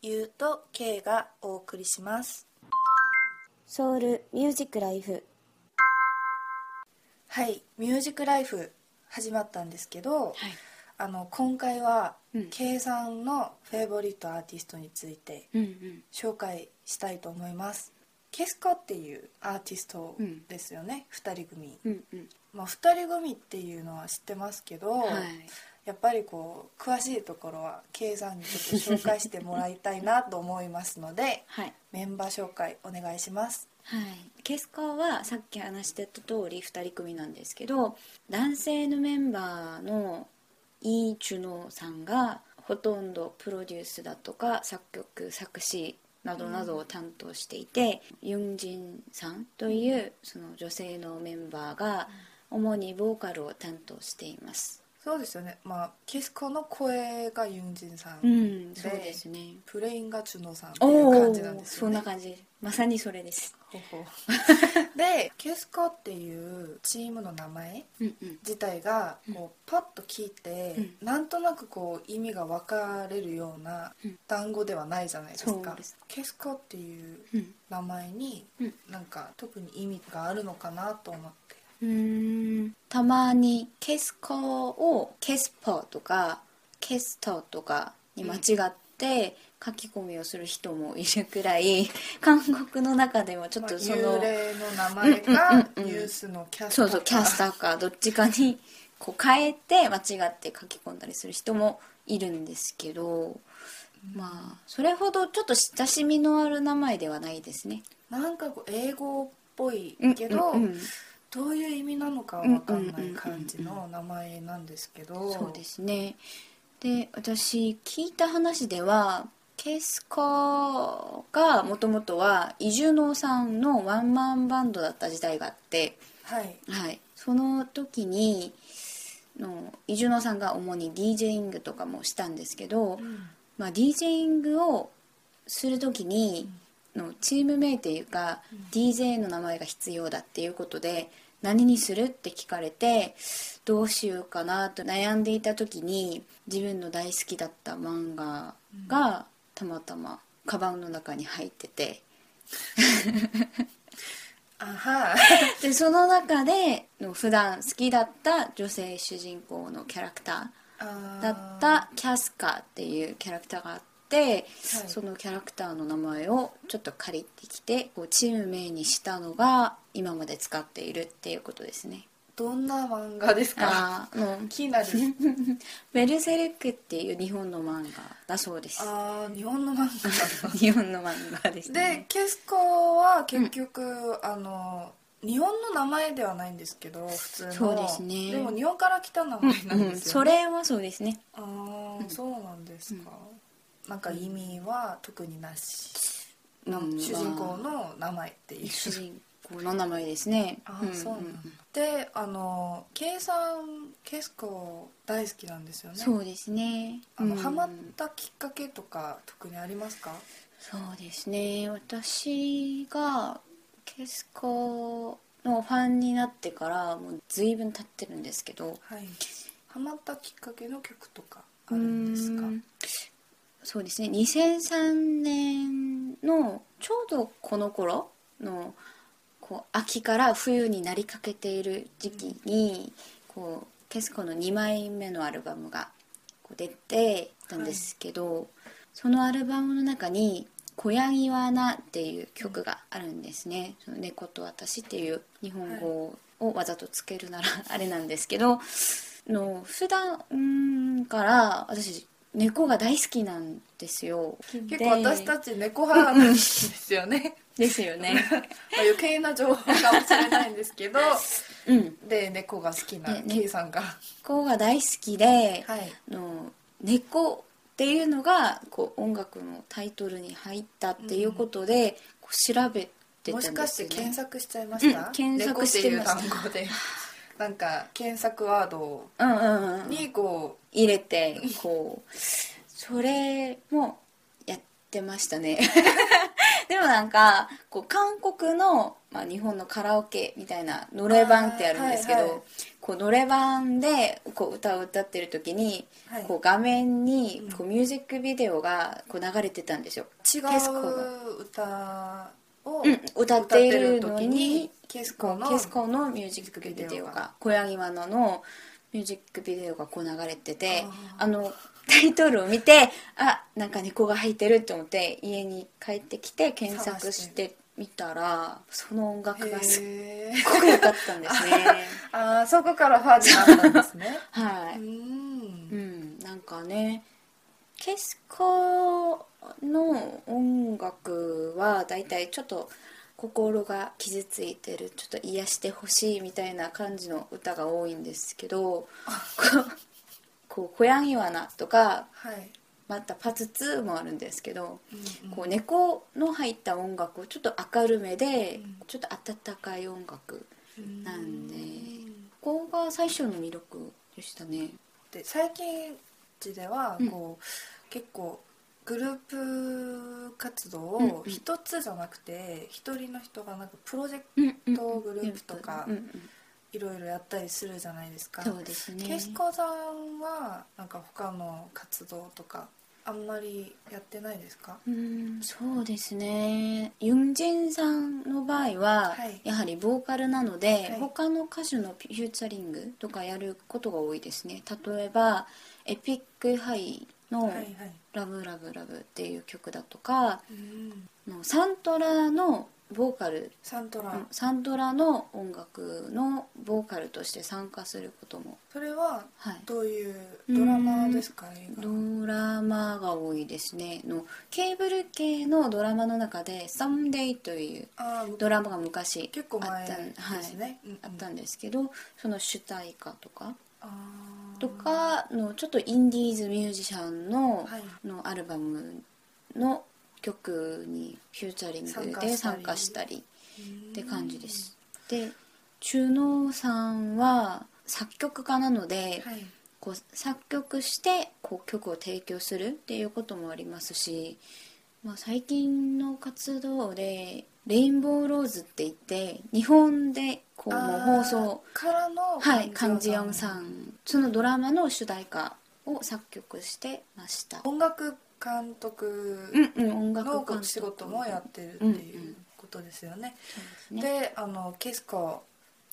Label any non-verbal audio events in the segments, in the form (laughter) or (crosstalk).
ゆうと K がお送りします。ソウルミュージックライフ。はいミュージックライフ始まったんですけど、あの今回は、うん。K さんのフェイボリットアーティストについてうんうん。紹介したいと思います。ケスコっていうアーティストですよね、二人組。うんうん。まあ二人組っていうのは知ってますけど、はいやっぱりこう詳しいところは K さんにちょっと紹介してもらいたいなと思いますので (laughs) はい。メンバー紹介お願いします。はい、ケスコはさっき話してた通り2人組なんですけど男性のメンバーのイ・チュノさんがほとんどプロデュースだとか作曲作詞などなどを担当していて、ユンジンさんというその女性のメンバーが主にボーカルを担当していますそうですよね。まあケスコの声がユンジンさん、うんそうですね。プレインがチュノさんっていうお感じなんおですよね。そんな感じ。まさにそれです。ほほ。(laughs) でケスコっていうチームの名前うんうん。自体がこうパッと聞いて、なんとなくこう意味が分かれるようなうん。単語ではないじゃないですか、そうです。ケスコっていううん。名前にうん。なんか特に意味があるのかなと思ってうーん。たまにケスコをケスポとかケストとかに間違って書き込みをする人もいるくらい (laughs) 韓国の中でもちょっとその、まあ幽霊の名前うんがうんうんうん。ニュースのキャスターそうそうキャスターかどっちかにこう変えて間違って書き込んだりする人もいるんですけど、まあそれほどちょっと親しみのある名前ではないですねなんかこう英語っぽいけど、うんうんうんどういう意味なのかは分かんない感じの名前なんですけど。そうですね。で私聞いた話ではケスコがもともとはイジュノさんのワンマンバンドだった時代があって、はい。はい、その時にのイジュノさんが主に DJing とかもしたんですけど、まあ、DJing をする時にのチーム名っていうか、DJ の名前が必要だっていうことで何にするって聞かれてどうしようかなと悩んでいた時に自分の大好きだった漫画がたまたまカバンの中に入ってて。あは。(laughs) でその中での普段好きだった女性主人公のキャラクターだったキャスカーっていうキャラクターがあって、そのキャラクターの名前をちょっと借りてきてこうチーム名にしたのが今まで使っているっていうことですね。どんな漫画ですか？あーの気になる。(laughs) ベルセルクっていう日本の漫画だそうです。あー日本の漫画。(laughs) 日本の漫画ですでねケスコは結局、あの日本の名前ではないんですけど普通の。そうですね。でも日本から来た名前なんうん、ですよ、それはそうですね。ああ、そうなんですか、なんか意味は特になし、(laughs) 主人公の名前っていう、主人公の名前ですね。ああ、そうなんだ。であのんケスコ大好きなんですよね。そうですね。あの、うん。ハマったきっかけとか特にありますか？そうですね。私がケスコのファンになってからもう随分経ってるんですけど。はい。ハマったきっかけの曲とかあるんですか？そうですね。2003年のちょうどこの頃のこう秋から冬になりかけている時期にこうケスコの2枚目のアルバムがこう出てたんですけど、そのアルバムの中に「小ヤギはな」っていう曲があるんですね「その猫と私」っていう日本語をわざとつけるならあれなんですけどの普段から私猫が大好きなんですよ。結構私たち猫派なんですよね。(laughs) ですよね。まあ余計な情報かもしれないんですけど。うん。で猫が好きな K さんが。猫が大好きで、はい。の猫っていうのがこう音楽のタイトルに入ったっていうことで、こう調べてたんですよ、ね、もしかして検索しちゃいました、うん検索してましたなんか検索ワードうんうんうんにこ入れてこうそれもやってましたね。(laughs) でもなんかこう韓国の、まあ、日本のカラオケみたいなのれ版ってあるんですけど、はいはい。こうのれ版でこう歌を歌ってる時に、はい。こう画面にこうミュージックビデオがこう流れてたんですよ、う違う歌をうん。歌っている時にケスコのケスコのミュージックビデオが小柳マナのミュージックビデオがこう流れててああのタイトルを見てあなんか猫が入ってると思って家に帰ってきて検索してみたらその音楽がすっへごく良かったんですね。ー。あーそこからファンになったんですね。(laughs) はい、うん。うん、なんかねケスコの音楽はだいたいちょっと心が傷ついてるちょっと癒してほしいみたいな感じの歌が多いんですけどこう (laughs) こう「小ヤギ罠」とかはいまた「パツツ」もあるんですけどうんうんこう猫の入った音楽をちょっと明るめでうんちょっと温かい音楽うんなんでここが最初の魅力でしたね。で最近うちではうん。こう、結構グループ活動うんを一つじゃなくて一人の人がなんかプロジェクうんトグループとかいろいろやったりするじゃないですか。そうですね。ケスコさんはなんか他の活動とかあんまりやってないですか？うんそうですね。ユンジンさんの場合は、はい。やはりボーカルなので、はい。他の歌手のフューチャリングとかやることが多いですね。例えばエピックハイのはいはい「ラブラブラブ」っていう曲だとかうん。のサントラのボーカルサントラ、うんサントラの音楽のボーカルとして参加することもそれははい。どういうドラマですか映画ドラマが多いですね。のケーブル系のドラマの中で「サムデイ」というドラマが昔結構前あったあったんですけどその主題歌とかあーとかのちょっとインディーズミュージシャンの,、はい。のアルバムの曲にフューチャリングで参加したり。って感じです。でチュノーさんは作曲家なので、はい。こう作曲してこう曲を提供するっていうこともありますし、まあ、最近の活動で「レインボーローズ」って言って日本でこうもう放送からのはいカンジヨンさんそのドラマの主題歌を作曲してました。音楽監督の仕事もやってるってうんうんいうことですよね、そうですね。であのケスコ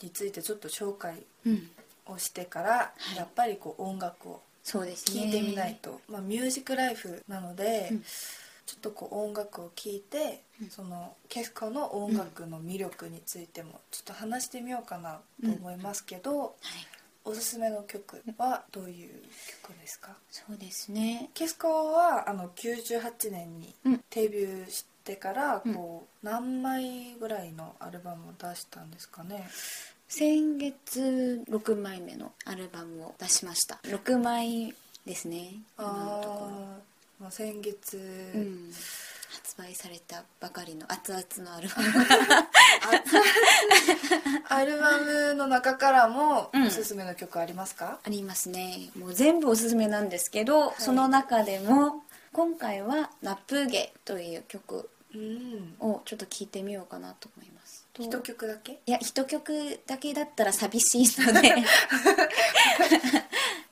についてちょっと紹介うん。をしてから、い。やっぱりこう音楽をそうですね。聴いてみないと、まあ、ミュージックライフなので、うんちょっとこう音楽を聴いて、うん。そのケスコの音楽の魅力についてもちょっと話してみようかなと思いますけど、はい。おすすめの曲はどういう曲ですか？そうですね。ケスコはあの98年にうん。デビューしてからうん。こう何枚ぐらいのアルバムを出したんですかね？先月6枚目のアルバムを出しました。6枚ですね。今のところまあ先月、うん、発売されたばかりの熱々のアルバム。(laughs) アルバムの中からもうん。おすすめの曲ありますか、ありますね。もう全部おすすめなんですけど、い。その中でも今回は「ナプゲ」という曲うん。をちょっと聴いてみようかなと思います。と一曲だけいや一曲だけだったら寂しいので(laughs)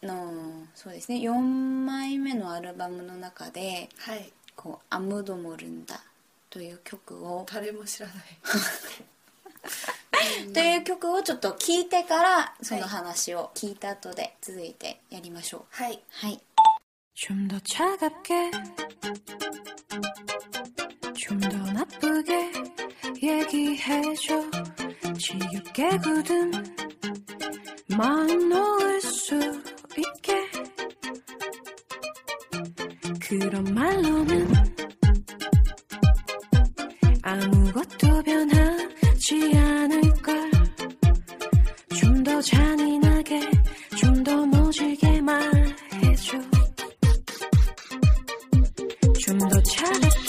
のそうですね4枚目のアルバムの中ではい「こうアムドモルンダ」という曲を誰も知らない(laughs) という曲をちょっと聴いてからその話を聞いた後で続いてやりましょうはいはい 좀 더 차갑게 좀 더 나쁘게 얘기해줘. 지겹게 굳은 마음 놓을 수 있게. 그런 말로는 아무것도 변하지 않을걸. 좀 더 잔인하게 좀 더 모질게 말해줘. 좀 더 차갑게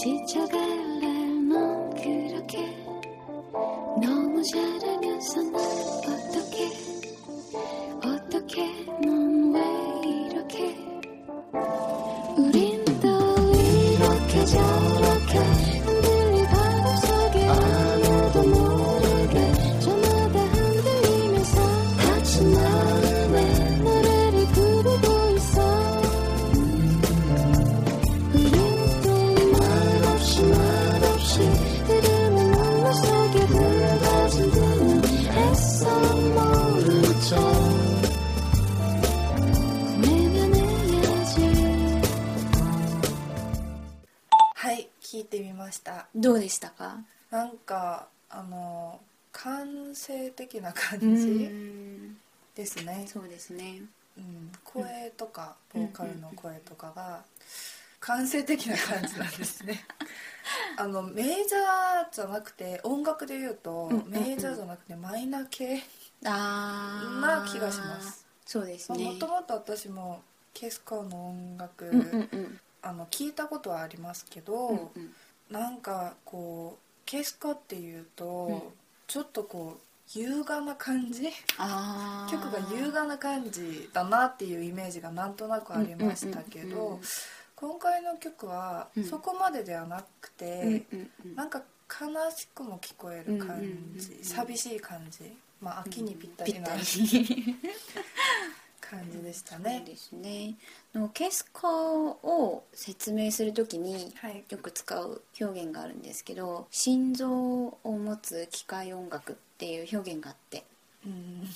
지쳐갈 的な感うじん。ですね、そうですね。うん、声とかボーカルの声とかが感性的な感じなんですね。(laughs) あのメジャーじゃなくて音楽で言うと、メジャーじゃなくてマイナー系な気がします。そうですもねともと私もケスコの音楽、うんうんうん。あの聞いたことはありますけど、うんうん。なんかこうケスコっていうと、うん。ちょっとこう優雅な感じ？曲が優雅な感じだなっていうイメージがなんとなくありましたけど、うんうんうんうん。今回の曲はうん。そこまでではなくて、うんうんうん。なんか悲しくも聞こえる感じ、うんうんうんうん。寂しい感じまあ秋にぴったりなぴったり。(laughs) 感じでしたね。ですね。のケスコを説明するときにはい、よく使う表現があるんですけど心臓を持つ機械音楽っていう表現があって。うん。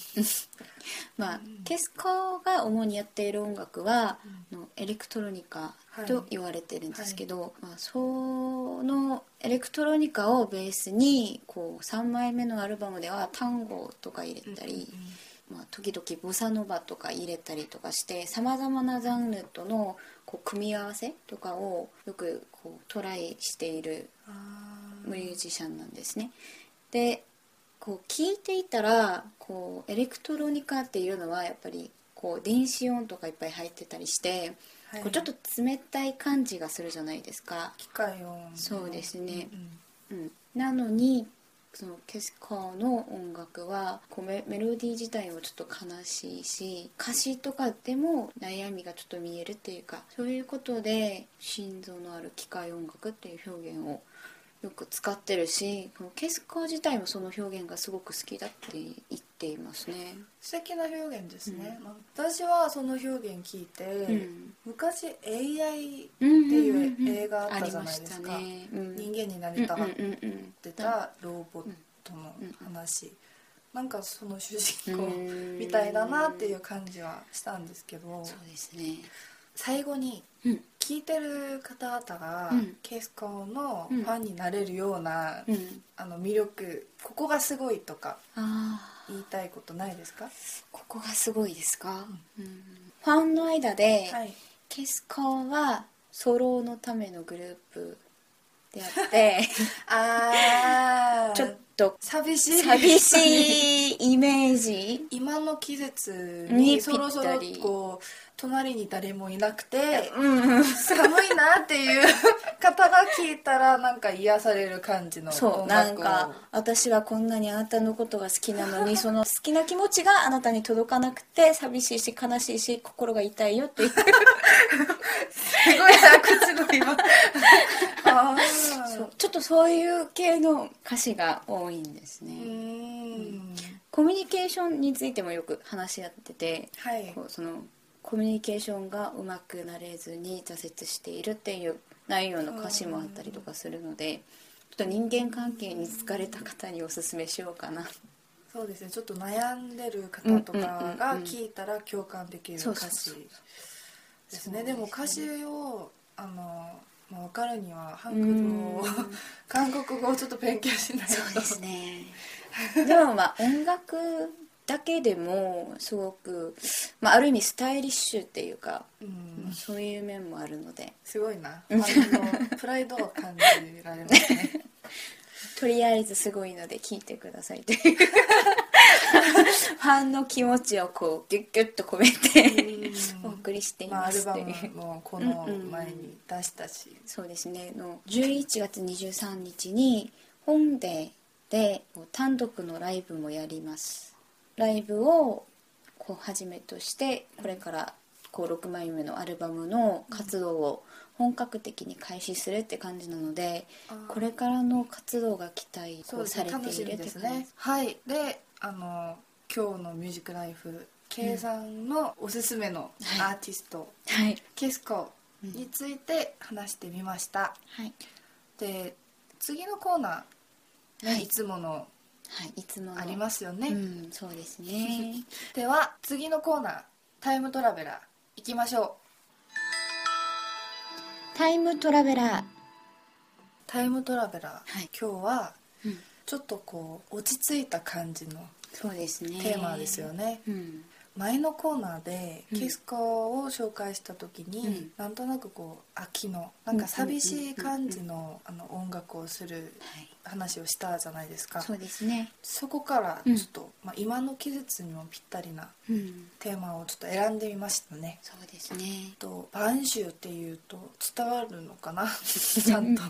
(laughs) まあ、ケスコが主にやっている音楽は、のエレクトロニカと言われてるんですけど、まあ、そのエレクトロニカをベースにこう3枚目のアルバムでは単語とか入れたり、まあ、時々ボサノバとか入れたりとかしてさまざまなジャンルとのこう組み合わせとかをよくこうトライしているあミュージシャンなんですね。でこう聞いていたらこうエレクトロニカっていうのはやっぱりこう電子音とかいっぱい入ってたりして、ーはい。こうちょっと冷たい感じがするじゃないですか。機械音そうですね。うん。うん、なのにそのケスカーの音楽はこうメメロディー自体もちょっと悲しいし歌詞とかでも悩みがちょっと見えるっていうかそういうことで心臓のある機械音楽っていう表現をよく使ってるしこのケスカー自体もその表現がすごく好きだって言っていますね。素敵な表現ですね、まあ私はその表現聞いて、うん。昔 AI っていう映画あったじゃないですか。ね。うん。人間になりたがっうんうんうんうん。てたロボットの話、なんかその主人公うんみたいだなっていう感じはしたんですけど。そうですね。最後にうん。聞いてる方々がうん。ケスコのファンになれるような、うん、あの魅力ここがすごいとか。言いたいことないですか？ここがすごいですか、うん。ファンの間で、はい。ケスコはソロのためのグループであって (laughs) あー。(laughs) ちょっと寂しい。寂しいイメージ？今の季節ににそろそろこう隣に誰もいなくてうんうん。寒いなっていう方が聞いたらなんか癒される感じのそうなんか私はこんなにあなたのことが好きなのに (laughs) その好きな気持ちがあなたに届かなくて寂しいし悲しいし心が痛いよっていう。すごいな口の今。(laughs) ちょっとそういう系の歌詞が多いんですね、うーん。コミュニケーションについてもよく話し合っててはい。こうそのコミュニケーションがうまくなれずに挫折しているっていう内容の歌詞もあったりとかするのでちょっと人間関係に疲れた方におすすめしようかな。そうですね。ちょっと悩んでる方とかが聞いたら共感できる歌詞ですね。でも歌詞をあの、まあ、分かるにはハングルをうん。韓国語をちょっと勉強しないと。そうですね。(laughs) でもまあ音楽だけでもすごく、まあ、ある意味スタイリッシュっていうか、うん。そういう面もあるので。すごいな。プライドを感じられますね。(laughs) とりあえずすごいので聞いてくださいという (laughs) (laughs) ファンの気持ちをこうギュッギュッと込めてお送りしていまあ、アルバますというムもこの前に出したし、そうですね。の11月23日に本でで単独のライブもやります。ライブをこう始めとしてこれからこう6枚目のアルバムの活動を本格的に開始するって感じなのでこれからの活動が期待されているって感じ。ですね。はい。であの今日のミュージックライフ K さんのおすすめのアーティスト、はい。ケスコについて話してみました、はい、で次のコーナー、ねはい。い、つものはい、いつもの。ありますよね、うんそうですね。(laughs) では次のコーナータイムトラベラー行きましょタイムトラベラー。うタイムトラベラー、はい。今日はうんちょっとこう落ち着いた感じのそうですね。テーマですよね、うん前のコーナーでうん。ケスコを紹介した時に、うん。なんとなくこう秋のなんか寂しい感じのあの音楽をするはい。話をしたじゃないですか。そうですね。そこからちょっと、まあ、今の季節にもぴったりなうん。テーマをちょっと選んでみましたね。そうですね。と晩秋っていうと伝わるのかな？(laughs) ちゃんと。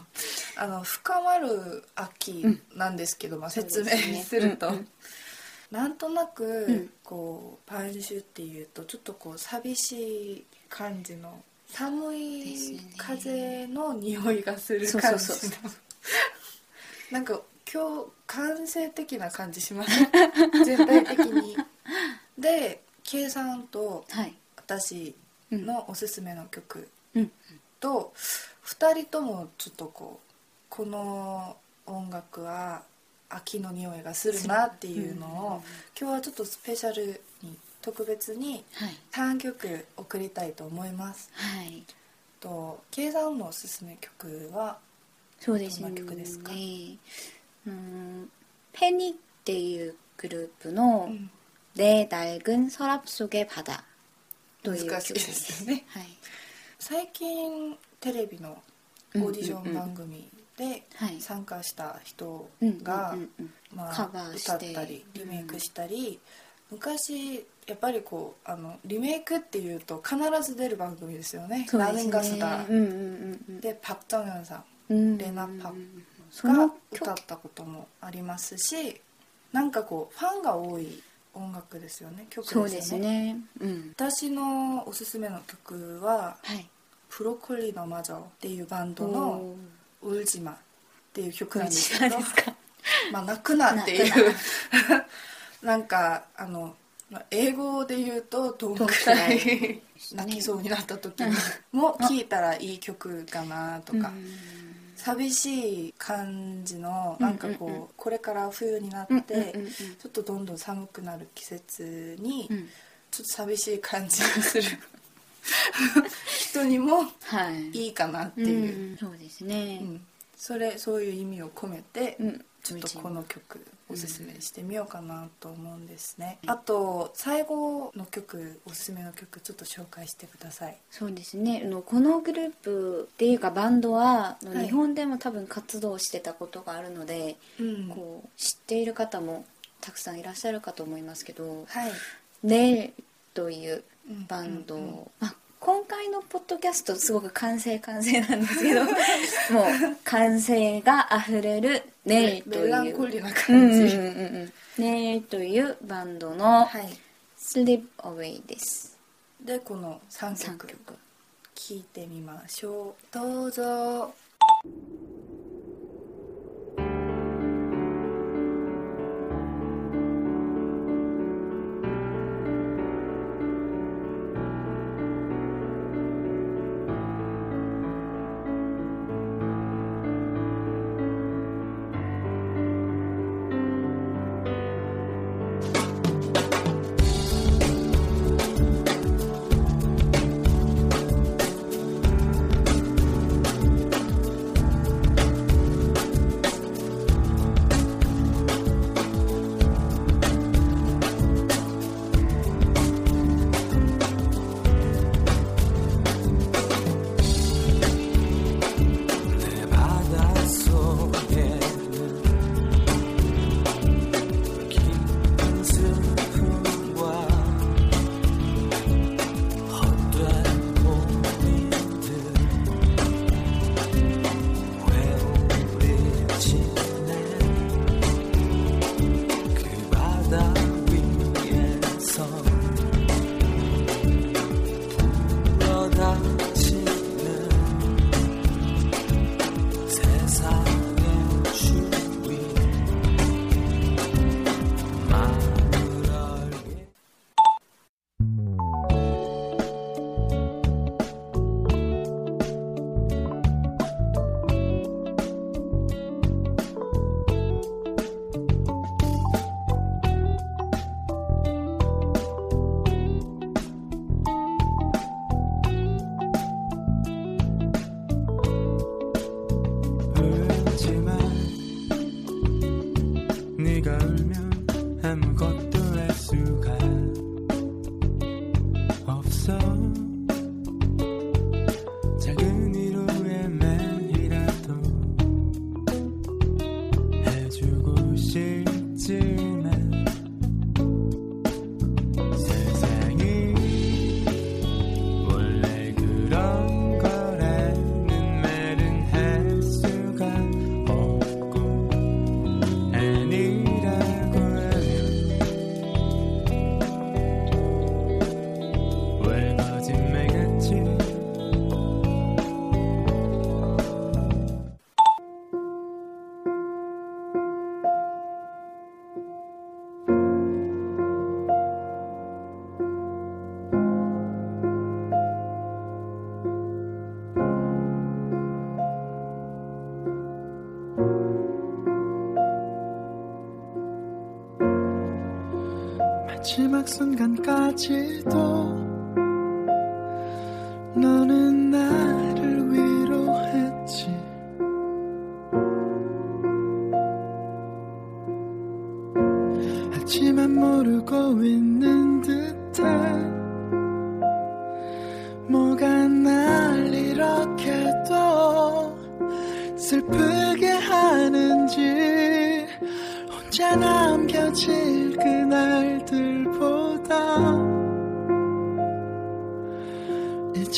あの深まる秋なんですけど、まあ、説明すると、うんうんなんとなく、ん。こう晩秋っていうとちょっとこう寂しい感じの寒いね風の匂いがする感じの。(laughs) なんか今日感性的な感じします。(laughs) 全体的に。で K さんとはい。私のおすすめの曲うん。と2人ともちょっとこうこの音楽は秋の匂いがするなっていうのを今日はちょっとスペシャルに特別にはい3曲送りたいと思いますはいと K さんのおすすめ曲はそうですねどんな曲ですかうんペニっていうグループのうん「내 낡은 서랍 속의 바다」という難しいで曲ですすねはい最近テレビのオーディション番組 ではい。参加した人うんが歌ったりリメイクしたり昔やっぱりこうあのリメイクっていうと必ず出る番組ですよね「ラそうですね。ンガスタうんうんうんうん。でパク・ジョンヨンさうんんレナ・パそのが歌ったこともありますしなんかこうファンが多い音楽ですよね。曲ですよね。そうですね。うん。私のおすすめの曲ははい「プロコリの魔女」っていうバンドのお「ウルジマ」っていう曲ーなんですけどまあ泣くなっていう。(laughs) なんかあのまあ英語で言うとどんくらい泣きそうになった時に。も聴いたらいい曲かなとか。うん。寂しい感じのなんかこうこれから冬になってちょっとどんどん寒くなる季節にうん。ちょっと寂しい感じがする (laughs) 人にもはい。いいかなっていう、うん。そうですね。うん。それそういう意味を込めて、うん。ちょっとこの曲おすすめしてみようかなと思うんですね、あと最後の曲おすすめの曲ちょっと紹介してください。そうですね。あのこのグループっていうかバンドは、日本でも多分活動してたことがあるので、うん。こう知っている方もたくさんいらっしゃるかと思いますけどはい「ネイといううんバンド、うんうんまあ、今回のポッドキャストすごく完成完成なんですけど (laughs) もう完成があふれる「ネイというネイというバンドのはい「Sleep Away」です。でこの3 3曲曲。聴いてみましょう。どうぞ 마지막 순간까지도 너는 나를 위로했지. 하지만 모르고 있는 듯해 뭐가 날 이렇게도 슬프게 하는지 혼자 남겨질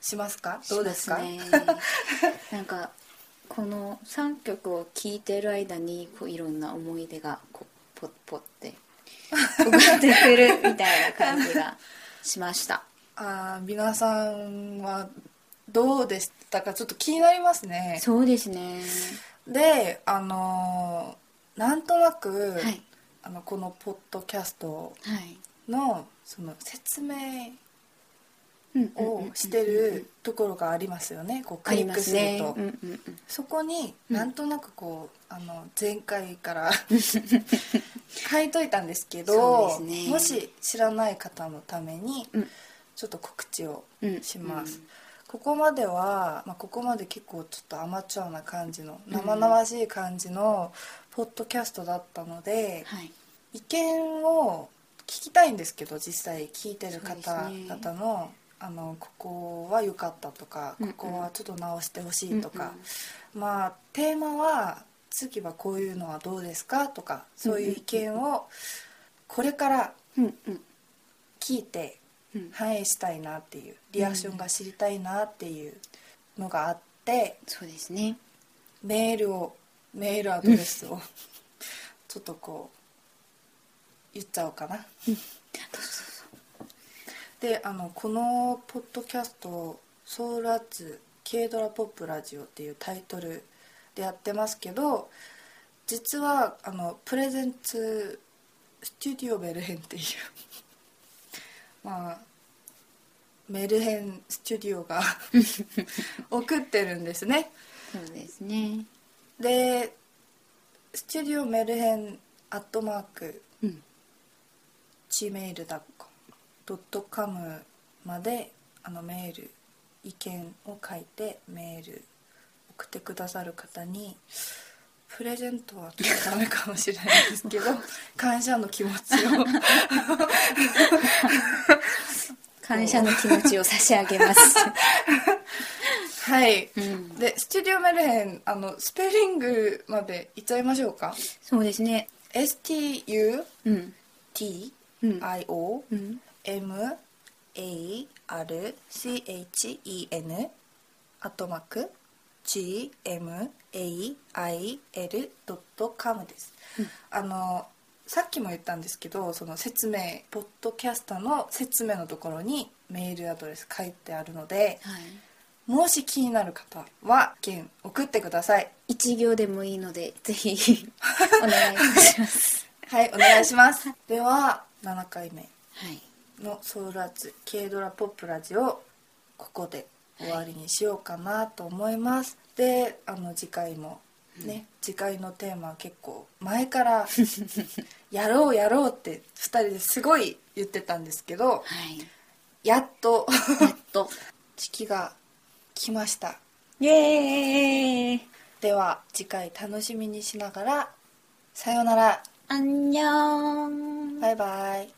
しますか、どうですか？ね。(laughs) なんかこの3曲を聴いてる間にこういろんな思い出がこうポッポッて浮かんでくるみたいな感じがしました。(laughs) あー皆さんはどうでしたか？ちょっと気になりますね。そうですね。であのーなんとなく、はい。あのこのポッドキャストはい。のその説明うをしてるところがありますよねこうクリックすると、そこになんとなくこう、あの前回から書いといたんですけどねもし知らない方のためにちょっと告知をします、ここまでは、まあ、ここまで結構ちょっとアマチュアな感じの生々しい感じのポッドキャストだったので、はい意見を聞きたいんですけど実際聞いてる方々の,、あのここは良かったとか、うんうん。ここはちょっと直してほしいとか、まあテーマは次はこういうのはどうですかとかそういう意見をこれからうんうん。聞いてうん。反映したいなっていうリアクションが知りたいなっていうのがあってそうですね。メールをメールアドレスをちょっとこう言っちゃおうかな。であのこのポッドキャスト「ソウルアッツ軽ドラポップラジオ」っていうタイトルでやってますけど実はあのプレゼンツスタジオメルヘンっていう (laughs) まあメルヘンスタジオが (laughs) 送ってるんですね。そうですね。でスタジオメルヘンアットマークうん gmail.com まであのメール意見を書いてメール送ってくださる方にプレゼントはちょっとダメかもしれないですけど (laughs) 感謝の気持ちを。感謝の気持ちを差し上げます。(laughs) はい。うん。でスタジオメルヘンあのスペリングまでいっちゃいましょうか？そうですね。STUTIO うんうん M うん A R C H E N アットマーク G M A I L ドットカムです、あのさっきも言ったんですけどその説明ポッドキャスターの説明のところにメールアドレス書いてあるのではい。もし気になる方は意見送ってください。一行でもいいのでぜひ (laughs) お願いします。はいお願いします。では7回目。はいのソウルアーツ軽ドラポップラジオここで終わりにしようかなと思います、であの次回もね、次回のテーマは結構前から (laughs) やろうやろうって2人ですごい言ってたんですけどはい。やっとやっと。(laughs) 時期が来ました。イエーイ。では次回楽しみにしながらさようなら。アンニョン。バイバイ